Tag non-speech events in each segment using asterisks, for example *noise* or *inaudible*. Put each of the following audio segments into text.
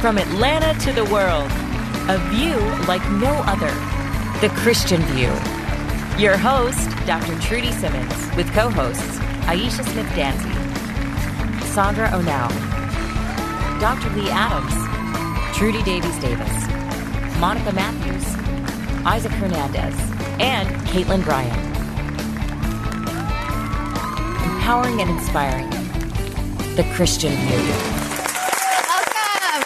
From Atlanta to the world, a view like no other. The Christian View. Your host, Dr. Trudy Simmons, with co hosts Aisha Smith Dancy, Sandra Onell, Dr. Lee Adams, Trudy Davies Davis, Monica Matthews, Isaac Hernandez, and Caitlin Bryan. Empowering and inspiring. The Christian View. Welcome.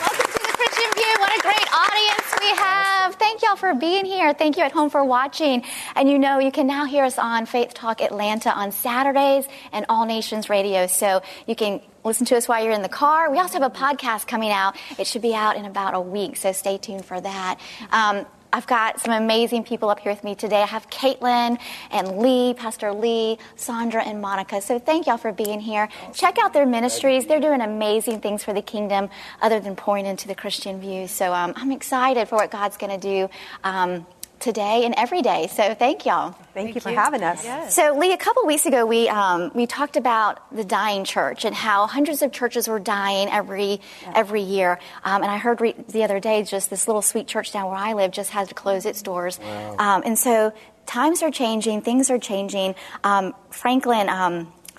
Welcome to the Christian View. What a great audience we have. Thank y'all for being here. Thank you at home for watching. And you know, you can now hear us on Faith Talk Atlanta on Saturdays and All Nations Radio. So you can listen to us while you're in the car. We also have a podcast coming out. It should be out in about a week, so stay tuned for that. Um, I've got some amazing people up here with me today. I have Caitlin and Lee, Pastor Lee, Sandra, and Monica. So thank y'all for being here. Check out their ministries. They're doing amazing things for the kingdom other than pouring into the Christian view. So um, I'm excited for what God's going to do. Um, today and every day. So thank y'all. Thank, thank you for you. having us. Yes. So Lee, a couple weeks ago we um, we talked about the dying church and how hundreds of churches were dying every yeah. every year. Um, and I heard re- the other day just this little sweet church down where I live just had to close its doors. Wow. Um, and so times are changing, things are changing. Um, Franklin.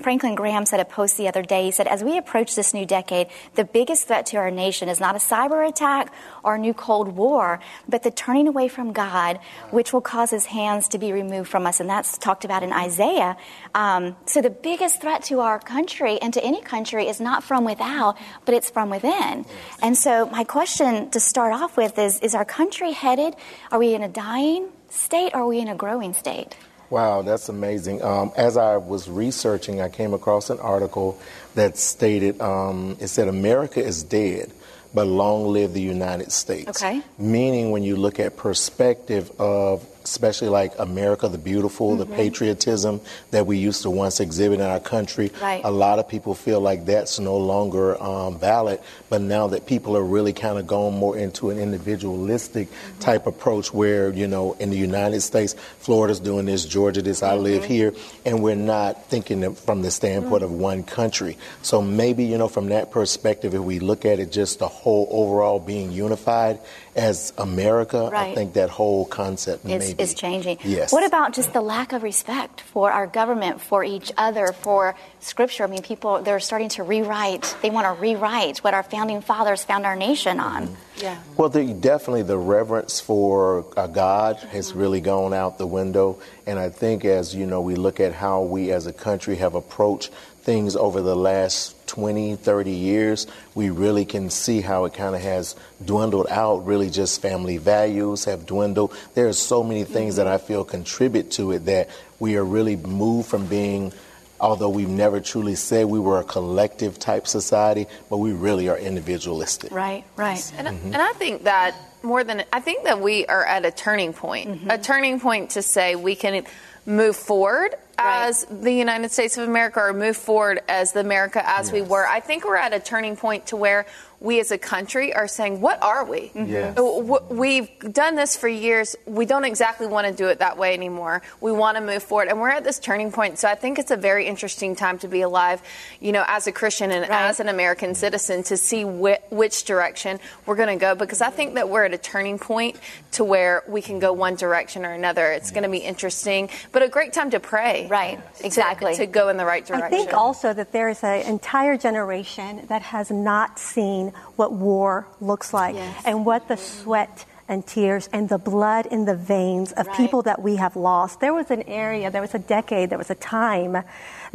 Franklin Graham said a post the other day. He said, As we approach this new decade, the biggest threat to our nation is not a cyber attack or a new Cold War, but the turning away from God, which will cause his hands to be removed from us. And that's talked about in Isaiah. Um, so the biggest threat to our country and to any country is not from without, but it's from within. And so my question to start off with is Is our country headed? Are we in a dying state or are we in a growing state? Wow, that's amazing. Um, as I was researching, I came across an article that stated um, it said America is dead, but long live the United States. Okay. Meaning, when you look at perspective of especially like America the Beautiful, mm-hmm. the patriotism that we used to once exhibit in our country. Right. A lot of people feel like that's no longer um, valid, but now that people are really kind of going more into an individualistic mm-hmm. type approach where, you know, in the United States, Florida's doing this, Georgia this, mm-hmm. I live mm-hmm. here, and we're not thinking from the standpoint of one country. So maybe, you know, from that perspective, if we look at it just the whole overall being unified as America, right. I think that whole concept is, is changing. Yes. What about just the lack of respect for our government, for each other, for Scripture? I mean, people they're starting to rewrite. They want to rewrite what our founding fathers found our nation on. Mm-hmm. Yeah. Well, the, definitely the reverence for uh, God has mm-hmm. really gone out the window, and I think as you know, we look at how we as a country have approached things over the last 20, 30 years, we really can see how it kind of has dwindled out. Really, just family values have dwindled. There are so many things mm-hmm. that I feel contribute to it that we are really moved from being although we've never truly said we were a collective type society, but we really are individualistic. Right, right. And, mm-hmm. and I think that more than, I think that we are at a turning point, mm-hmm. a turning point to say we can move forward right. as the United States of America or move forward as the America as yes. we were. I think we're at a turning point to where we as a country are saying, what are we? Mm-hmm. Yes. We've done this for years. We don't exactly want to do it that way anymore. We want to move forward. And we're at this turning point. So I think it's a very interesting time to be alive, you know, as a Christian and right. as an American citizen to see wh- which direction we're going to go. Because I think that we're at a turning point to where we can go one direction or another. It's yes. going to be interesting, but a great time to pray. Right, exactly. To, to go in the right direction. I think also that there is an entire generation that has not seen what war looks like yes. and what the sweat and tears and the blood in the veins of Right. people that we have lost. There was an area, there was a decade, there was a time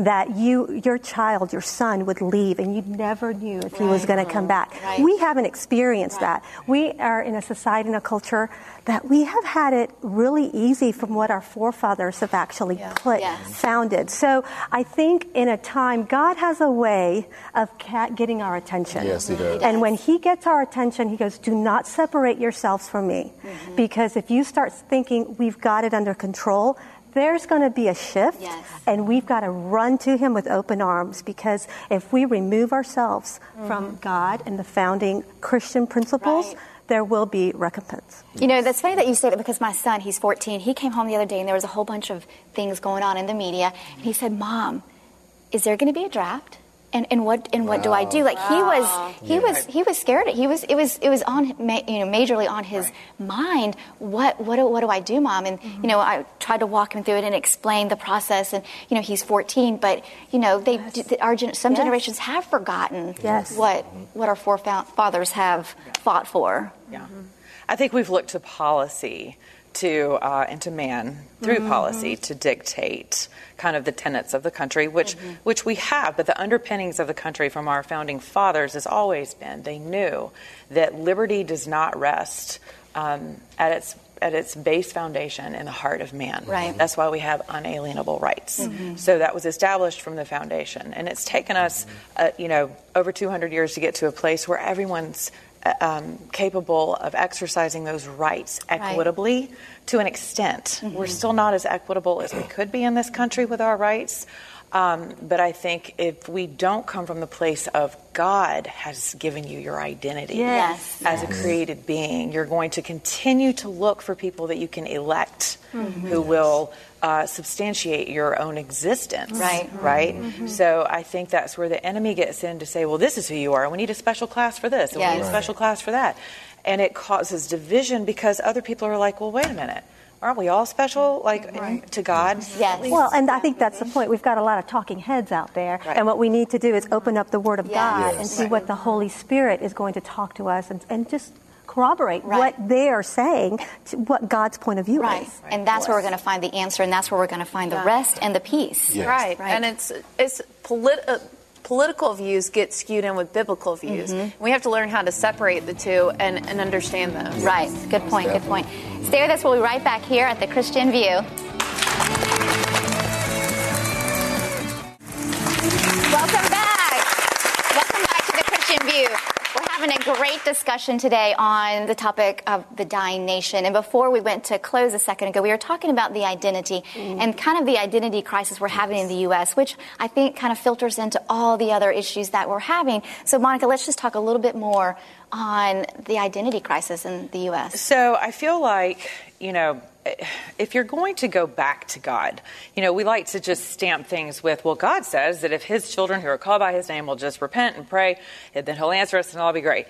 that you, your child, your son would leave and you never knew if he was going to come back. Right. We haven't experienced that. We are in a society and a culture that we have had it really easy from what our forefathers have actually put, Yes. founded. So I think in a time, God has a way of getting our attention. Yes, he does. And when he gets our attention, he goes, Do not separate yourselves from me. Mm-hmm. Because if you start thinking we've got it under control, there's going to be a shift, Yes. and we've got to run to him with open arms. Because if we remove ourselves from God and the founding Christian principles, Mm-hmm. Right. there will be recompense. You know, that's funny that you say that because my son, he's 14, he came home the other day and there was a whole bunch of things going on in the media. And he said, Mom, is there going to be a draft? And, and what and what do I do? Like he was he was he was scared. He was it was it was on you know majorly on his mind. What what do, what do I do, Mom? And you mm-hmm. know I tried to walk him through it and explain the process. And you know he's 14, but you know they d- our some Yes. generations have forgotten Yes. what what our forefathers have fought for. Yeah. I think we've looked to policy to uh, and to man through policy to dictate kind of the tenets of the country, which which we have. But the underpinnings of the country from our founding fathers has always been they knew that liberty does not rest um, at its at its base foundation in the heart of man. Right. That's why we have unalienable rights. So that was established from the foundation, and it's taken us, uh, you know, over 200 years to get to a place where everyone's um, capable of exercising those rights equitably to an extent. We're still not as equitable as we could be in this country with our rights. Um, but I think if we don't come from the place of God has given you your identity Yes. as a created being, you're going to continue to look for people that you can elect who will uh, substantiate your own existence. Right. Right? So I think that's where the enemy gets in to say, well, this is who you are. We need a special class for this, and we need a special class for that. And it causes division because other people are like, well, wait a minute. Aren't we all special, like to God? Yes. Well, and I think that's the point. We've got a lot of talking heads out there, Right. and what we need to do is open up the Word of Yes. God and Yes. see what the Holy Spirit is going to talk to us and, and just corroborate Right. what they are saying, to what God's point of view Right. is. And that's where we're going to find the answer, and that's where we're going to find the rest and the peace. Yes. Right. Right. And it's it's polit- uh, political views get skewed in with biblical views. Mm-hmm. We have to learn how to separate the two and, and understand those. Right. Good point. Good point. Stay with us. We'll be right back here at the Christian View. Great discussion today on the topic of the dying nation. And before we went to close a second ago, we were talking about the identity mm. and kind of the identity crisis we're having in the U.S., which I think kind of filters into all the other issues that we're having. So, Monica, let's just talk a little bit more on the identity crisis in the U.S. So I feel like, you know, if you're going to go back to God, you know, we like to just stamp things with, well, God says that if His children who are called by His name will just repent and pray, then He'll answer us and it'll all be great.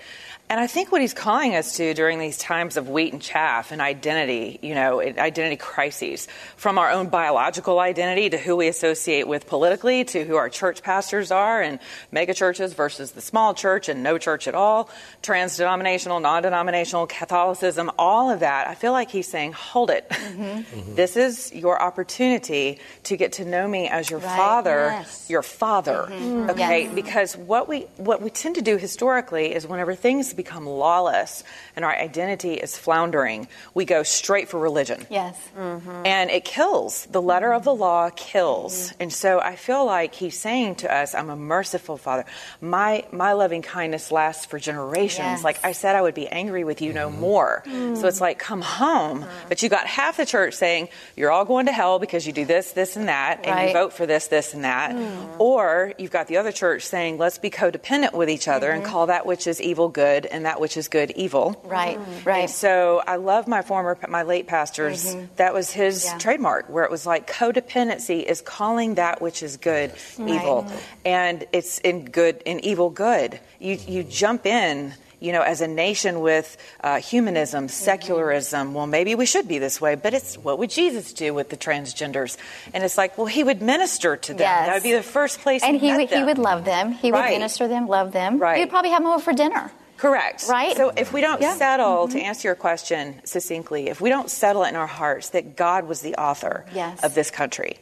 And I think what He's calling us to during these times of wheat and chaff and identity, you know, identity crises, from our own biological identity to who we associate with politically, to who our church pastors are, and mega churches versus the small church and no church at all, trans denominational, non denominational, Catholicism, all of that. I feel like He's saying, hold it. Mm-hmm. *laughs* This is your opportunity to get to know me as your Right. father, Yes. your father. Mm-hmm. Okay? Yes. Because what we what we tend to do historically is whenever things become lawless and our identity is floundering, we go straight for religion. Yes. Mm-hmm. And it kills. The letter of the law kills. Mm-hmm. And so I feel like he's saying to us, I'm a merciful father. My my loving kindness lasts for generations. Yes. Like I said I would be angry with you no mm-hmm. more. Mm. So it's like come home. Uh-huh. But you got half the church saying, You're all going to hell because you do this, this, and that, and Right. you vote for this, this, and that. Mm. Or you've got the other church saying, Let's be codependent with each other and call that which is evil good and that which is good evil. Right. Mm-hmm. And Right. so I love my former, my late pastor's. Mm-hmm. That was his Yeah. trademark, where it was like codependency is calling that which is good evil, mm-hmm. and it's in good in evil good. You you jump in. You know, as a nation with uh, humanism, secularism, well, maybe we should be this way, but it's what would Jesus do with the transgenders? And it's like, well, he would minister to them. Yes. That would be the first place And he met would, he would love them. He would minister them, love them. Right. He would probably have them over for dinner. Correct. Right? So if we don't Yeah. settle, to mm-hmm. answer your question succinctly, if we don't settle in our hearts that God was the author Yes. of this country,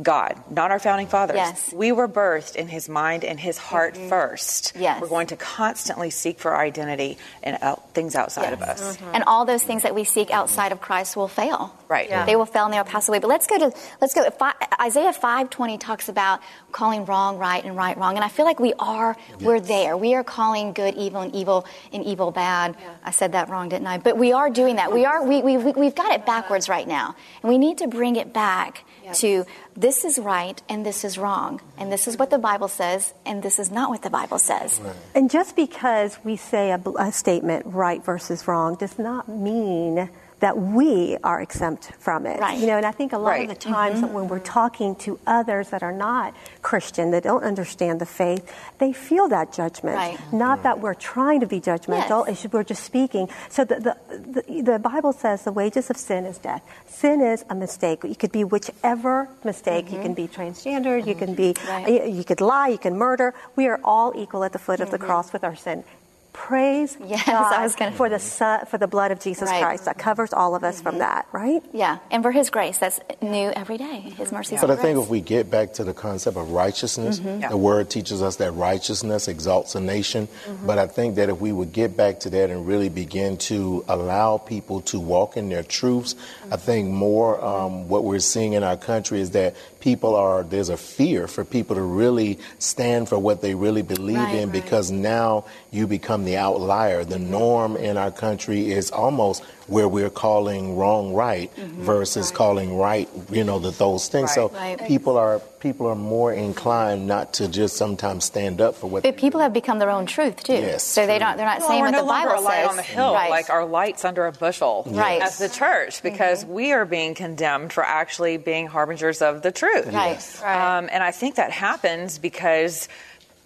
God, not our founding fathers. Yes. We were birthed in his mind and his heart mm-hmm. first. Yes. We're going to constantly seek for our identity and things outside of us. Mm-hmm. And all those things that we seek outside of Christ will fail. Right. Yeah. They will fail and they will pass away. But let's go to let's go. Fi- Isaiah five twenty talks about calling wrong right and right wrong, and I feel like we are we're there. We are calling good evil and evil and evil bad. I said that wrong, didn't I? But we are doing that. We are we we we- we've got it backwards right now, and we need to bring it back to this is right and this is wrong, and this is what the Bible says, and this is not what the Bible says. And just because we say a, a statement, right versus wrong, does not mean that we are exempt from it. Right. You know, and I think a lot Right. of the times that when we're talking to others that are not Christian, that don't understand the faith, they feel that judgment. Right. Not that mm-hmm. we're trying to be judgmental, Yes. it's we're just speaking. So the, the, the, the Bible says the wages of sin is death. Sin is a mistake. You could be whichever mistake. You can mm-hmm. be transgender, you can be, Right. you, you could lie, you can murder. We are all equal at the foot of the cross with our sin. Praise *laughs* Yes, God I was gonna- for the son, for the blood of Jesus Right. Christ that covers all of us from mm-hmm. that, right? Yeah, and for His grace, that's new every day. His mercy. But I think if we get back to the concept of righteousness, mm-hmm. the word teaches us that righteousness exalts a nation. Mm-hmm. But I think that if we would get back to that and really begin to allow people to walk in their truths, I think more um, what we're seeing in our country is that people are, there's a fear for people to really stand for what they really believe Right, in right. because now you become the outlier. The norm in our country is almost where we're calling wrong right versus calling right, you know, the, those things. So Right. Right. people are people are more inclined not to just sometimes stand up for what But people have become their own truth too. Yes, so they don't. They're not Well, saying we're what no the Bible longer a light on the hill, right. like our lights under a bushel Right. as the church, because we are being condemned for actually being harbingers of the truth. Right. Right. Um, and I think that happens because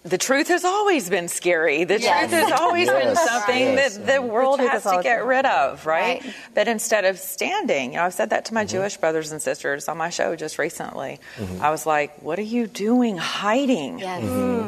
the truth has always been scary. The Yes. truth has *laughs* always been something Yes. that the world truth has has to get rid of, right? Right. But instead of standing, you know, I've said that to my Mm-hmm. Jewish brothers and sisters on my show just recently. I was like, what are you doing hiding? Yes.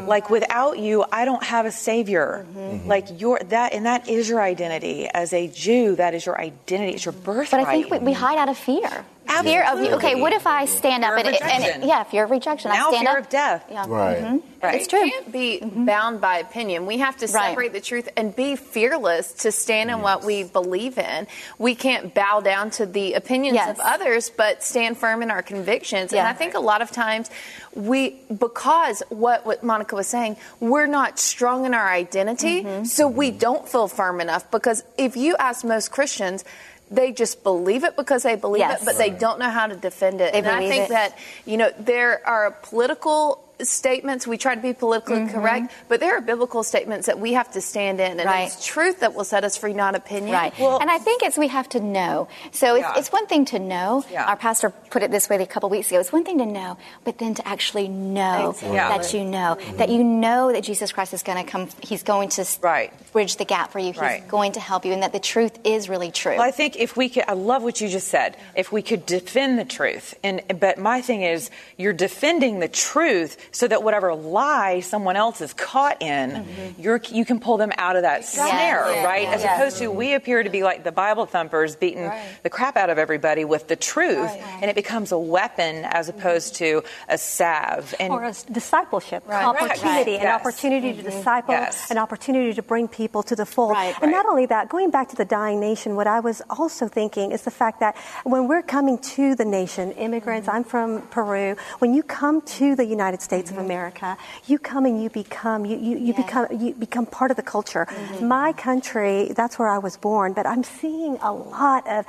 Like without you, I don't have a savior. Mm-hmm. Like your that and that is your identity as a Jew. That is your identity. It's your birthright. But I think we, we hide out of fear. Fear of you. Okay, what if I stand up Fear of and, rejection. and yeah, fear of rejection. Now I stand fear up. of death. Yeah. Right. Mhm. Right. It's true. We can't be bound by opinion. We have to Right. separate the truth and be fearless to stand in what we believe in. We can't bow down to the opinions Yes. of others, but stand firm in our convictions. And I think a lot of times we, because what, what Monica was saying, we're not strong in our identity, Mm-hmm. so we don't feel firm enough. Because if you ask most Christians, they just believe it because they believe Yes. it, but they don't know how to defend it. They and I think it. that you know, there are political statements. We try to be politically correct, but there are biblical statements that we have to stand in, and Mm-hmm. Right. it's truth that will set us free, not opinion. Right. and I think it's we have to know. So Yeah. it's, it's one thing to know. Yeah. Our pastor put it this way a couple weeks ago. It's one thing to know, but then to actually know Exactly. That you know that you know that Jesus Christ is going to come. He's going to Right. bridge the gap for you. He's Right. going to help you, and that the truth is really true. Well, I think if we could, I love what you just said. If we could defend the truth, and but my thing is, you're defending the truth so that whatever lie someone else is caught in, mm-hmm. you're you can pull them out of that snare, Yeah. right? As Yeah. opposed to we appear to be like the Bible thumpers beating the crap out of everybody with the truth, and it becomes a weapon as mm-hmm. opposed to a salve. And Or a s- discipleship Right. opportunity, Right. an Yes. opportunity to mm-hmm. disciple, Yes. an opportunity to bring people to the fold. Right. And Right. not only that, going back to the dying nation, what I was also thinking is the fact that when we're coming to the nation, immigrants, I'm from Peru, when you come to the United States of mm-hmm. America, you come and you become you, you, you Yeah. become you become part of the culture. Mm-hmm. My country, that's where I was born, but I'm seeing a lot of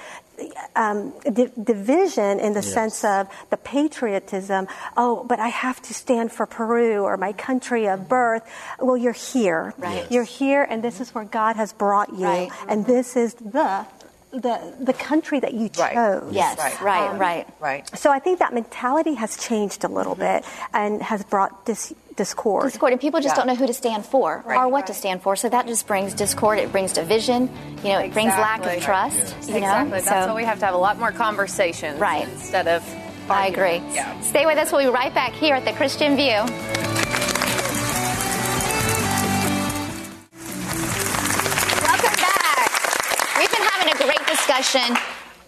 um, di- division in the sense of the patriotism. Oh, but I have to stand for Peru or my country of mm-hmm. birth. Well, you're here. Right. You're here, and this is where God has brought you, Right. and this is the the the country that you Right. chose. yes, Right. right, right. right. So I think that mentality has changed a little mm-hmm. bit and has brought dis- discord. discord and people just Yeah. don't know who to stand for or what to stand for so that just brings discord it brings division you know it brings lack of Exactly. trust you know Exactly. That's so why we have to have a lot more conversations, Right. Instead of i agree Yeah. stay with us we'll be right back here at the christian view question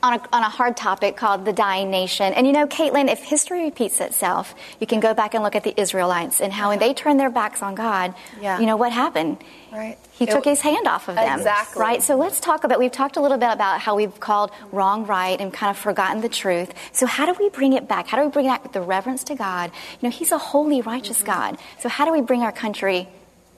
on a, on a hard topic called the dying nation. And you know, Caitlin, if history repeats itself, you can go back and look at the Israelites and how when they turned their backs on God, Yeah. you know, what happened? Right. He It- took his hand off of them. Exactly. Right? So let's talk about, we've talked a little bit about how we've called wrong right and kind of forgotten the truth. So how do we bring it back? How do we bring back the reverence to God? You know, He's a holy, righteous Mm-hmm. God. So how do we bring our country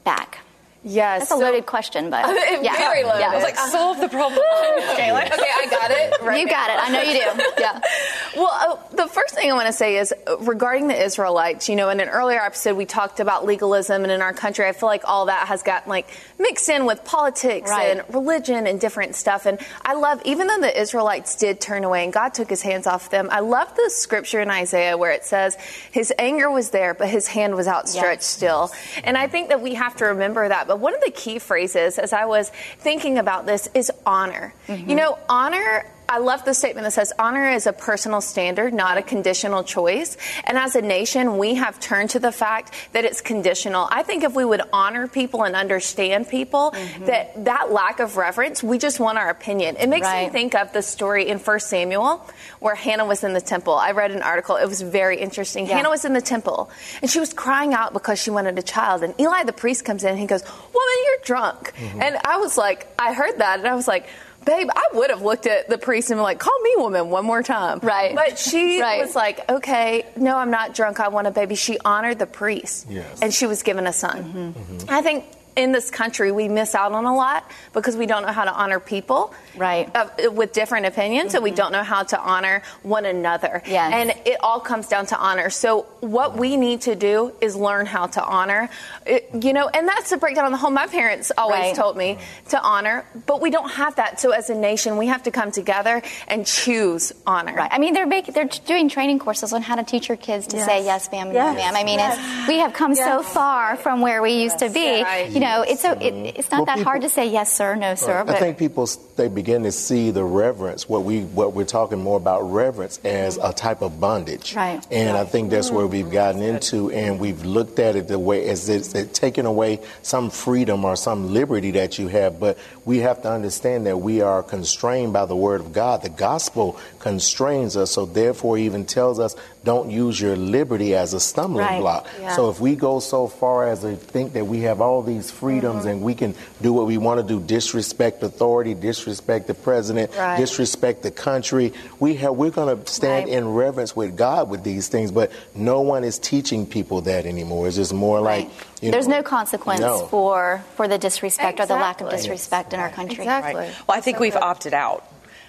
back? Yes. That's a loaded question, but *laughs* yeah. Very loaded. Yeah. I was like, Solve the problem. *laughs* Okay, I got it. Right you got it. I know you do. Yeah. *laughs* Well, uh, the first thing I want to say is uh, regarding the Israelites. You know, in an earlier episode, we talked about legalism, and in our country, I feel like all that has gotten like mixed in with politics Right. and religion and different stuff. And I love, even though the Israelites did turn away and God took His hands off them, I love the scripture in Isaiah where it says, "His anger was there, but His hand was outstretched Yes. still." And I think that we have to remember that. But one of the key phrases, as I was thinking about this, is honor. You know, honor. I love the statement that says honor is a personal standard, not a conditional choice. And as a nation, we have turned to the fact that it's conditional. I think if we would honor people and understand people, mm-hmm. that that lack of reverence, we just want our opinion. It makes me think of the story in 1 Samuel where Hannah was in the temple. I read an article, it was very interesting. Yeah. Hannah was in the temple and she was crying out because she wanted a child. And Eli the priest comes in and he goes, Woman, you're drunk. Mm-hmm. And I was like, I heard that and I was like, Babe, I would have looked at the priest and been like, call me woman one more time. Right. But she Right. was like, okay, no, I'm not drunk. I want a baby. She honored the priest. Yes. And she was given a son. Mm-hmm. I think in this country, we miss out on a lot because we don't know how to honor people Right. uh, with different opinions, and we don't know how to honor one another. Yes. And it all comes down to honor. So, what we need to do is learn how to honor. It, you know, and that's the breakdown on the whole. My parents always Right. told me to honor, but we don't have that. So, as a nation, we have to come together and choose honor. Right. I mean, they're making, they're doing training courses on how to teach your kids to Yes. say yes, ma'am, Yes. no, ma'am. I mean, it's, we have come so far from where we used to be. Right. You know, it's so it, mm-hmm. it's not Well, that hard to say yes, sir, no, sir. I But think people they begin to see the reverence. What we what we're talking more about reverence as a type of bondage, Right. And I think that's where we've mm-hmm. gotten into, and we've looked at it the way as it's it taking away some freedom or some liberty that you have. But we have to understand that we are constrained by the Word of God. The gospel constrains us, so therefore even tells us don't use your liberty as a stumbling Right. block. Yeah. So if we go so far as to think that we have all these freedoms mm-hmm. and we can do what we want to do, disrespect authority, disrespect the president, Right. disrespect the country, we have we're going to stand Right. in reverence with God with these things. But no one is teaching people that anymore. It's just more like you there's know, no consequence no. for for the disrespect or the lack of Exactly. disrespect in our country. Exactly. Right. Well, I think So we've good. opted out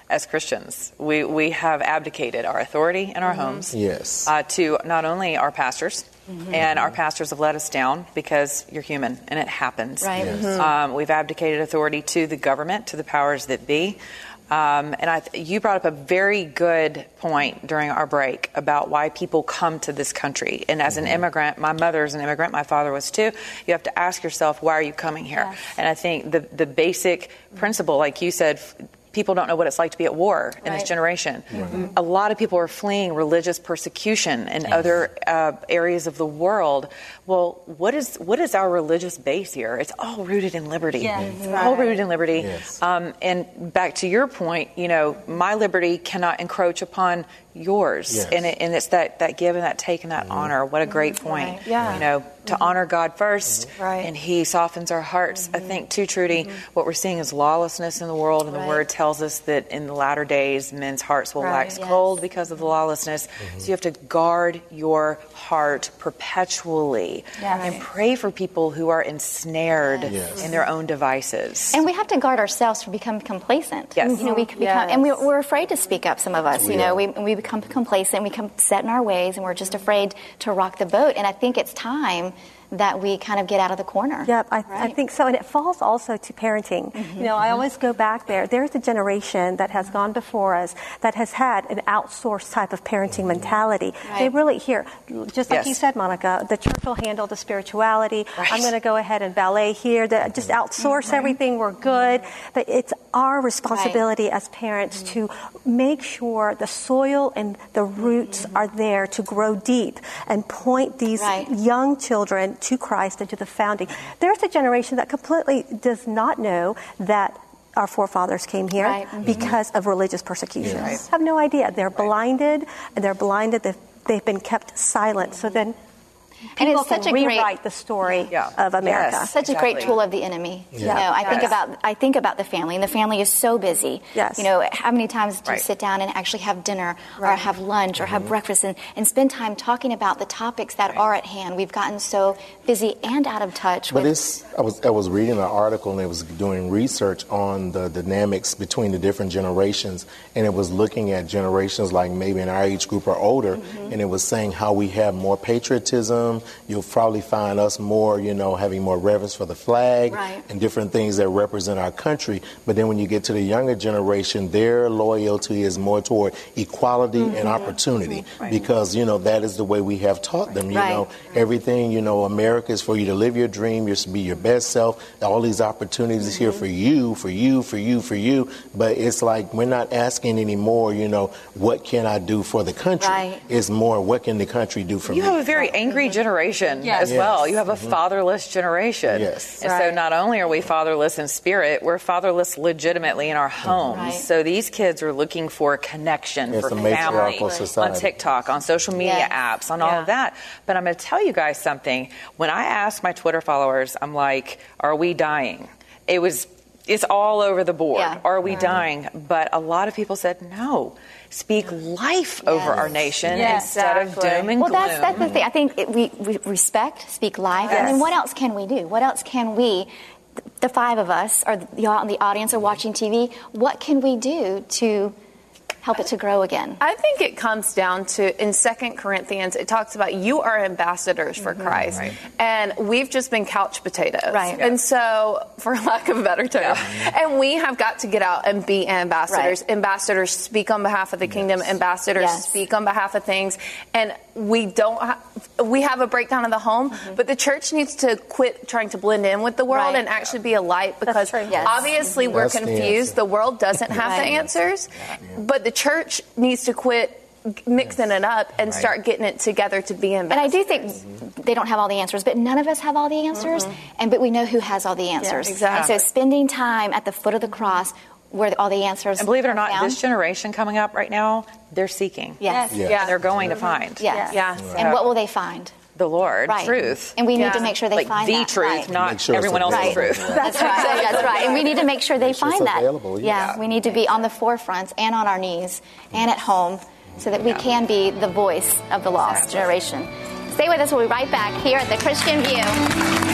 as Christians. We, we have abdicated our authority in our Mm-hmm. homes Yes. uh, to not only our pastors, Mm-hmm. and our pastors have let us down because you're human and it happens. Right. Yes. Mm-hmm. Um, we've abdicated authority to the government, to the powers that be. Um, and I, th- you brought up a very good point during our break about why people come to this country. And as an immigrant, my mother's an immigrant, my father was too. You have to ask yourself, why are you coming here? Yes. And I think the the basic principle, like you said, f- people don't know what it's like to be at war in this Right. generation. A lot of people are fleeing religious persecution in other uh, areas of the world. Well, what is what is our religious base here? It's all rooted in liberty. Yes. It's all rooted in liberty. Yes. Um, and back to your point, you know, my liberty cannot encroach upon yours, Yes. and, it, and it's that that give and that take and that mm-hmm. honor. What a great mm-hmm. point. Right. Yeah. You know, to mm-hmm. honor God 1st Right. and He softens our hearts. I think too, Trudy, what we're seeing is lawlessness in the world, and the Word tells us that in the latter days, men's hearts will Right. wax Yes. cold because of the lawlessness. So you have to guard your heart perpetually Yes. and pray for people who are ensnared Yes. in their own devices. And we have to guard ourselves from becoming complacent. Yes. You know, we can Yes. become, and we, we're afraid to speak up. Some of us, you We know, are. we, we become complacent, we come set in our ways, and we're just afraid to rock the boat. And I think it's time that we kind of get out of the corner. Yep, I, I think so. And it falls also to parenting. Mm-hmm. You know, I mm-hmm. always go back there. There's a generation that has gone before us that has had an outsourced type of parenting mentality. They really, here, just like Yes. you said, Monica, the church will handle the spirituality. Right. I'm going to go ahead and ballet here. The, just mm-hmm. outsource everything. We're good. But it's our responsibility as parents to make sure the soil and the roots are there to grow deep and point these Right. young children to Christ and to the founding. There's a generation that completely does not know that our forefathers came here Right. Mhm. because of religious persecution. Yes. Have no idea. They're blinded, and they're blinded. They've, they've been kept silent. So then And people it's such can a great- rewrite the story Yeah. of America. Yes. such a great tool of the enemy. You know, I think about I think about the family, and the family is so busy. Yes. You know, how many times do you sit down and actually have dinner, or have lunch, or Mm-hmm. have breakfast, and, and spend time talking about the topics that are at hand? We've gotten so busy and out of touch. But with, it's, I was, I was reading an article and it was doing research on the dynamics between the different generations. And it was looking at generations like maybe in our age group or older. Mm-hmm. And it was saying how we have more patriotism. You'll probably find us more, you know, having more reverence for the flag Right. and different things that represent our country. But then when you get to the younger generation, their loyalty is more toward equality Mm-hmm. and opportunity because, you know, that is the way we have taught them. You Right. know, everything, you know, America is for you to live your dream, you to be your best self. All these opportunities here for you, for you, for you, for you. But it's like we're not asking anymore, you know, what can I do for the country? Right. It's more, what can the country do for You me? have a very angry generation Yes. as well. You have a mm-hmm. fatherless generation. Yes. And so not only are we fatherless in spirit, we're fatherless legitimately in our mm-hmm. homes. Right. So these kids are looking for connection, It's for a family, matriarchal on. TikTok, on social media Yes. apps, on all of that. But I'm going to tell you guys something. When I asked my Twitter followers, I'm like, "Are we dying?" It was. It's all over the board. Yeah. Are we mm-hmm. dying? But a lot of people said no. Speak life over our nation Yes. instead of doom and well, gloom. that's that's the thing. I think it, we, we respect, speak life, and then what else can we do? What else can we? The five of us, or y'all in the audience, are watching TV. What can we do to help it to grow again? I think it comes down to in Second Corinthians, it talks about you are ambassadors for mm-hmm. Christ, and we've just been couch potatoes, Right. And so, for *laughs* lack of a better term, and we have got to get out and be ambassadors. Right. Ambassadors speak on behalf of the kingdom. Ambassadors Yes. speak on behalf of things, and we don't. Ha- we have a breakdown of the home, mm-hmm. but the church needs to quit trying to blend in with the world Right. and actually be a light because. Yes. obviously we're That's confused. answer. The world doesn't have Right. the answers, but the church needs to quit mixing it up and start getting it together to be in And I do think they don't have all the answers, but none of us have all the answers, mm-hmm. and but we know who has all the answers. exactly. And so spending time at the foot of the cross where all the answers And believe it or not, found. this generation coming up right now, they're seeking. yes, Yes. Yeah. They're going to mm-hmm. find yes, Yeah. And what will they find? The Lord, Right. truth. And we need to make sure they like find the that. truth, Right. not sure everyone else's available. truth. That's right. *laughs* That's right. And we need to make sure they Make sure find it's that. available, yeah. we need to be on the forefront and on our knees and at home so that we can be the voice of the lost generation. Stay with us. We'll be right back here at the Christian View.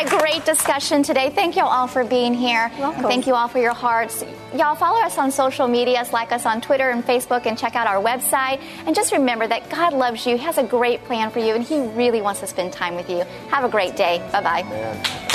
We've a great discussion today. Thank you all for being here. Welcome. Thank you all for your hearts. Y'all follow us on social media, like us on Twitter and Facebook, and check out our website. And just remember that God loves you, He has a great plan for you, and He really wants to spend time with you. Have a great day. Bye bye. Man.